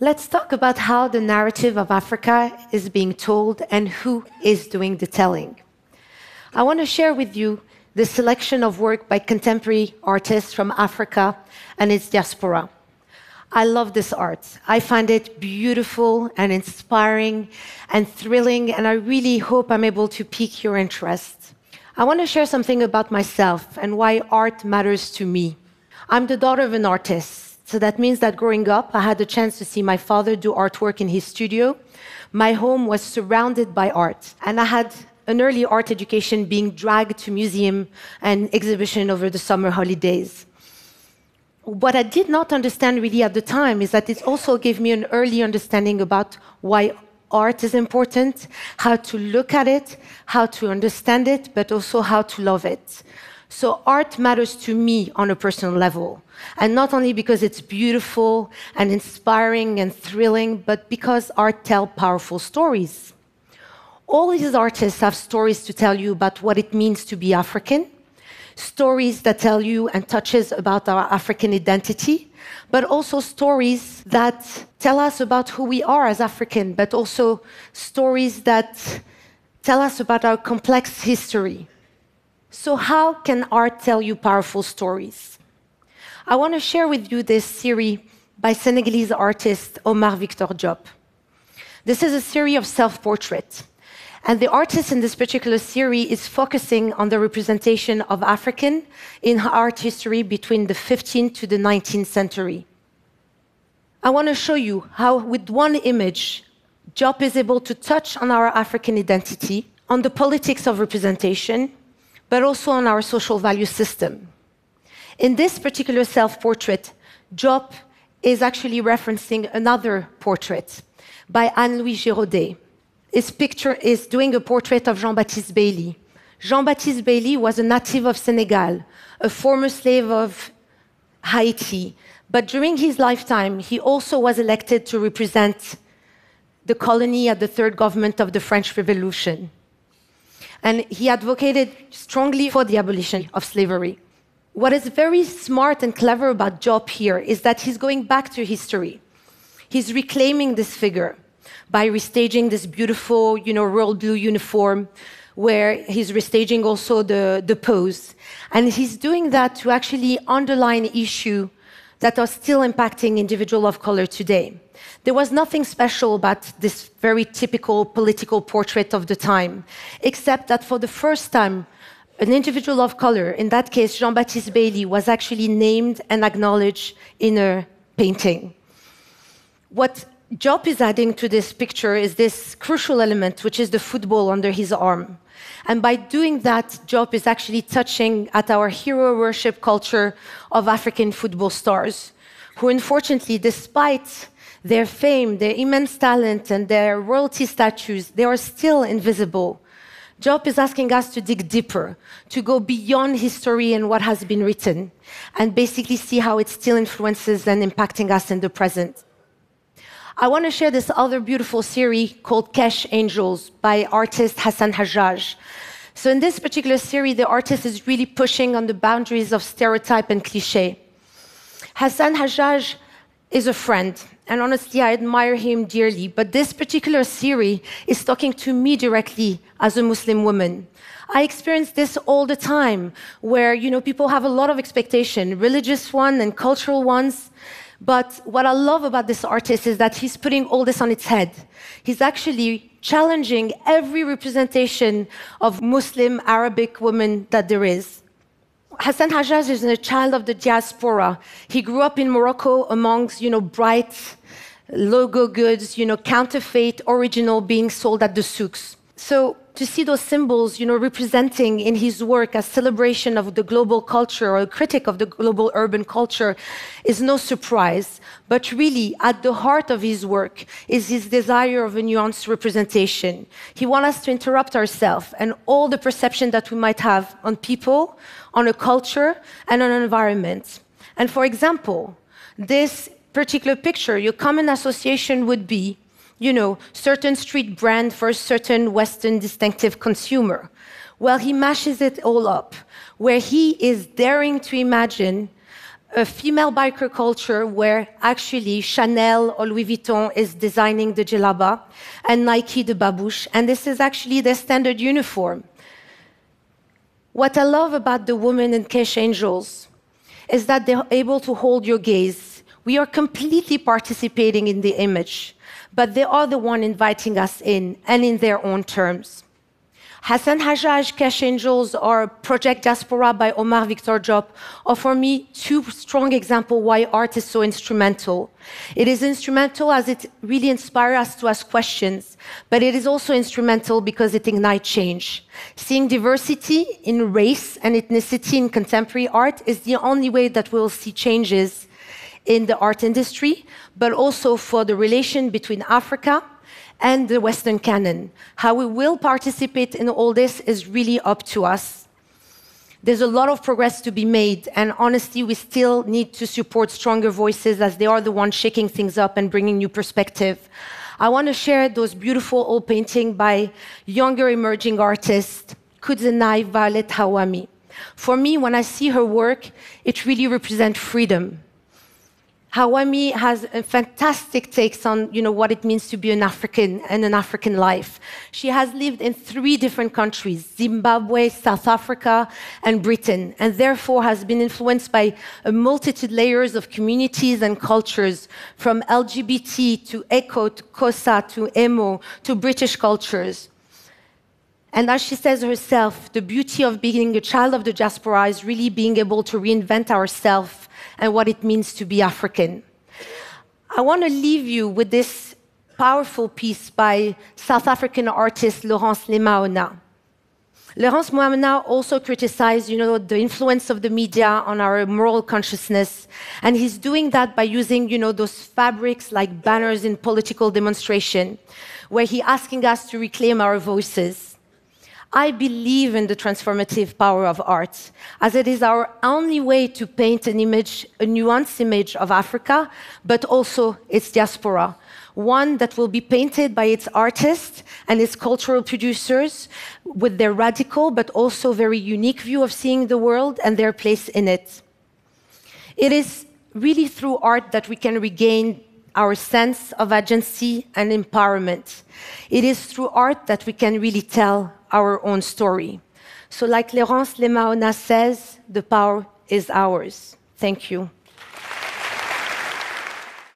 Let's talk about how the narrative of Africa is being told and who is doing the telling. I want to share with you the selection of work by contemporary artists from Africa and its diaspora. I love this art. I find it beautiful and inspiring and thrilling, and I really hope I'm able to pique your interest. I want to share something about myself and why art matters to me. I'm the daughter of an artist. So that means that growing up, I had the chance to see my father do artwork in his studio. My home was surrounded by art, and I had an early art education being dragged to museum and exhibition over the summer holidays. What I did not understand really at the time is that it also gave me an early understanding about why art is important, how to look at it, how to understand it, but also how to love it. So art matters to me on a personal level. And not only because it's beautiful and inspiring and thrilling, but because art tells powerful stories. All these artists have stories to tell you about what it means to be African, stories that tell you and touches about our African identity, but also stories that tell us about who we are as African, but also stories that tell us about our complex history. So, how can art tell you powerful stories? I want to share with you this series by Senegalese artist Omar Victor Diop. This is a series of self portraits. And the artist in this particular series is focusing on the representation of African in art history between the 15th to the 19th century. I want to show you how, with one image, Diop is able to touch on our African identity, on the politics of representation, but also on our social value system. In this particular self portrait, Diop is actually referencing another portrait by Anne Louise Girodet. His picture is doing a portrait of Jean Baptiste Belley. Jean Baptiste Belley was a native of Senegal, a former slave of Haiti, but during his lifetime, he also was elected to represent the colony at the third government of the French Revolution and he advocated strongly for the abolition of slavery. What is very smart and clever about Diop here is that he's going back to history. He's reclaiming this figure by restaging this beautiful, you know, royal blue uniform, where he's restaging also the, the pose. And he's doing that to actually underline issues that are still impacting individuals of color today. There was nothing special about this very typical political portrait of the time, except that for the first time, an individual of color, in that case Jean Baptiste Belley, was actually named and acknowledged in a painting. What Diop is adding to this picture is this crucial element, which is the football under his arm. And by doing that, Diop is actually touching at our hero worship culture of African football stars, who unfortunately, despite their fame, their immense talent, and their royalty statues, they are still invisible. Diop is asking us to dig deeper, to go beyond history and what has been written, and basically see how it still influences and impacting us in the present. I want to share this other beautiful series called Kesh Angels by artist Hassan Hajjaj. So, in this particular series, the artist is really pushing on the boundaries of stereotype and cliche. Hassan Hajjaj is a friend, and honestly, I admire him dearly. But this particular series is talking to me directly as a Muslim woman. I experience this all the time, where you know people have a lot of expectation, religious one and cultural ones. But what I love about this artist is that he's putting all this on its head. He's actually challenging every representation of Muslim Arabic women that there is. Hassan Hajjaj is a child of the diaspora. He grew up in Morocco amongst, you know, bright logo goods, you know, counterfeit, original being sold at the souks. So to see those symbols, you know, representing in his work a celebration of the global culture or a critic of the global urban culture is no surprise. But really, at the heart of his work is his desire of a nuanced representation. He wants us to interrupt ourselves and all the perception that we might have on people, on a culture, and on an environment. And for example, this particular picture, your common association would be you know, certain street brand for a certain Western distinctive consumer. Well, he mashes it all up, where he is daring to imagine a female biker culture where actually Chanel or Louis Vuitton is designing the djellaba and Nike the babouche, and this is actually their standard uniform. What I love about the women in Kesh Angels is that they're able to hold your gaze. We are completely participating in the image, but they are the one inviting us in and in their own terms. Hassan Hajjaj, Kesh Angels, or Project Diaspora by Omar Victor Diop are for me two strong examples why art is so instrumental. It is instrumental as it really inspires us to ask questions, but it is also instrumental because it ignites change. Seeing diversity in race and ethnicity in contemporary art is the only way that we'll see changes in the art industry, but also for the relation between Africa and the Western canon. How we will participate in all this is really up to us. There's a lot of progress to be made, and honestly, we still need to support stronger voices as they are the ones shaking things up and bringing new perspective. I want to share those beautiful old paintings by younger emerging artist, Kudzanai Violet Hwami. For me, when I see her work, it really represents freedom Hwami has a fantastic takes on you know, what it means to be an African and an African life. She has lived in three different countries Zimbabwe, South Africa, and Britain, and therefore has been influenced by a multitude layers of communities and cultures, from LGBT to Eco to Xhosa to Emo to British cultures. And as she says herself, the beauty of being a child of the diaspora is really being able to reinvent ourselves and what it means to be African. I want to leave you with this powerful piece by South African artist Lawrence Lemaoana. Lawrence Lemaoana also criticized, you know, the influence of the media on our moral consciousness, and he's doing that by using, you know, those fabrics like banners in political demonstration, where he's asking us to reclaim our voices. I believe in the transformative power of art, as it is our only way to paint an image, a nuanced image of Africa, but also its diaspora. One that will be painted by its artists and its cultural producers with their radical but also very unique view of seeing the world and their place in it. It is really through art that we can regain our sense of agency and empowerment. It is through art that we can really tell our own story. So, like Lawrence Lemaoana says, the power is ours. Thank you.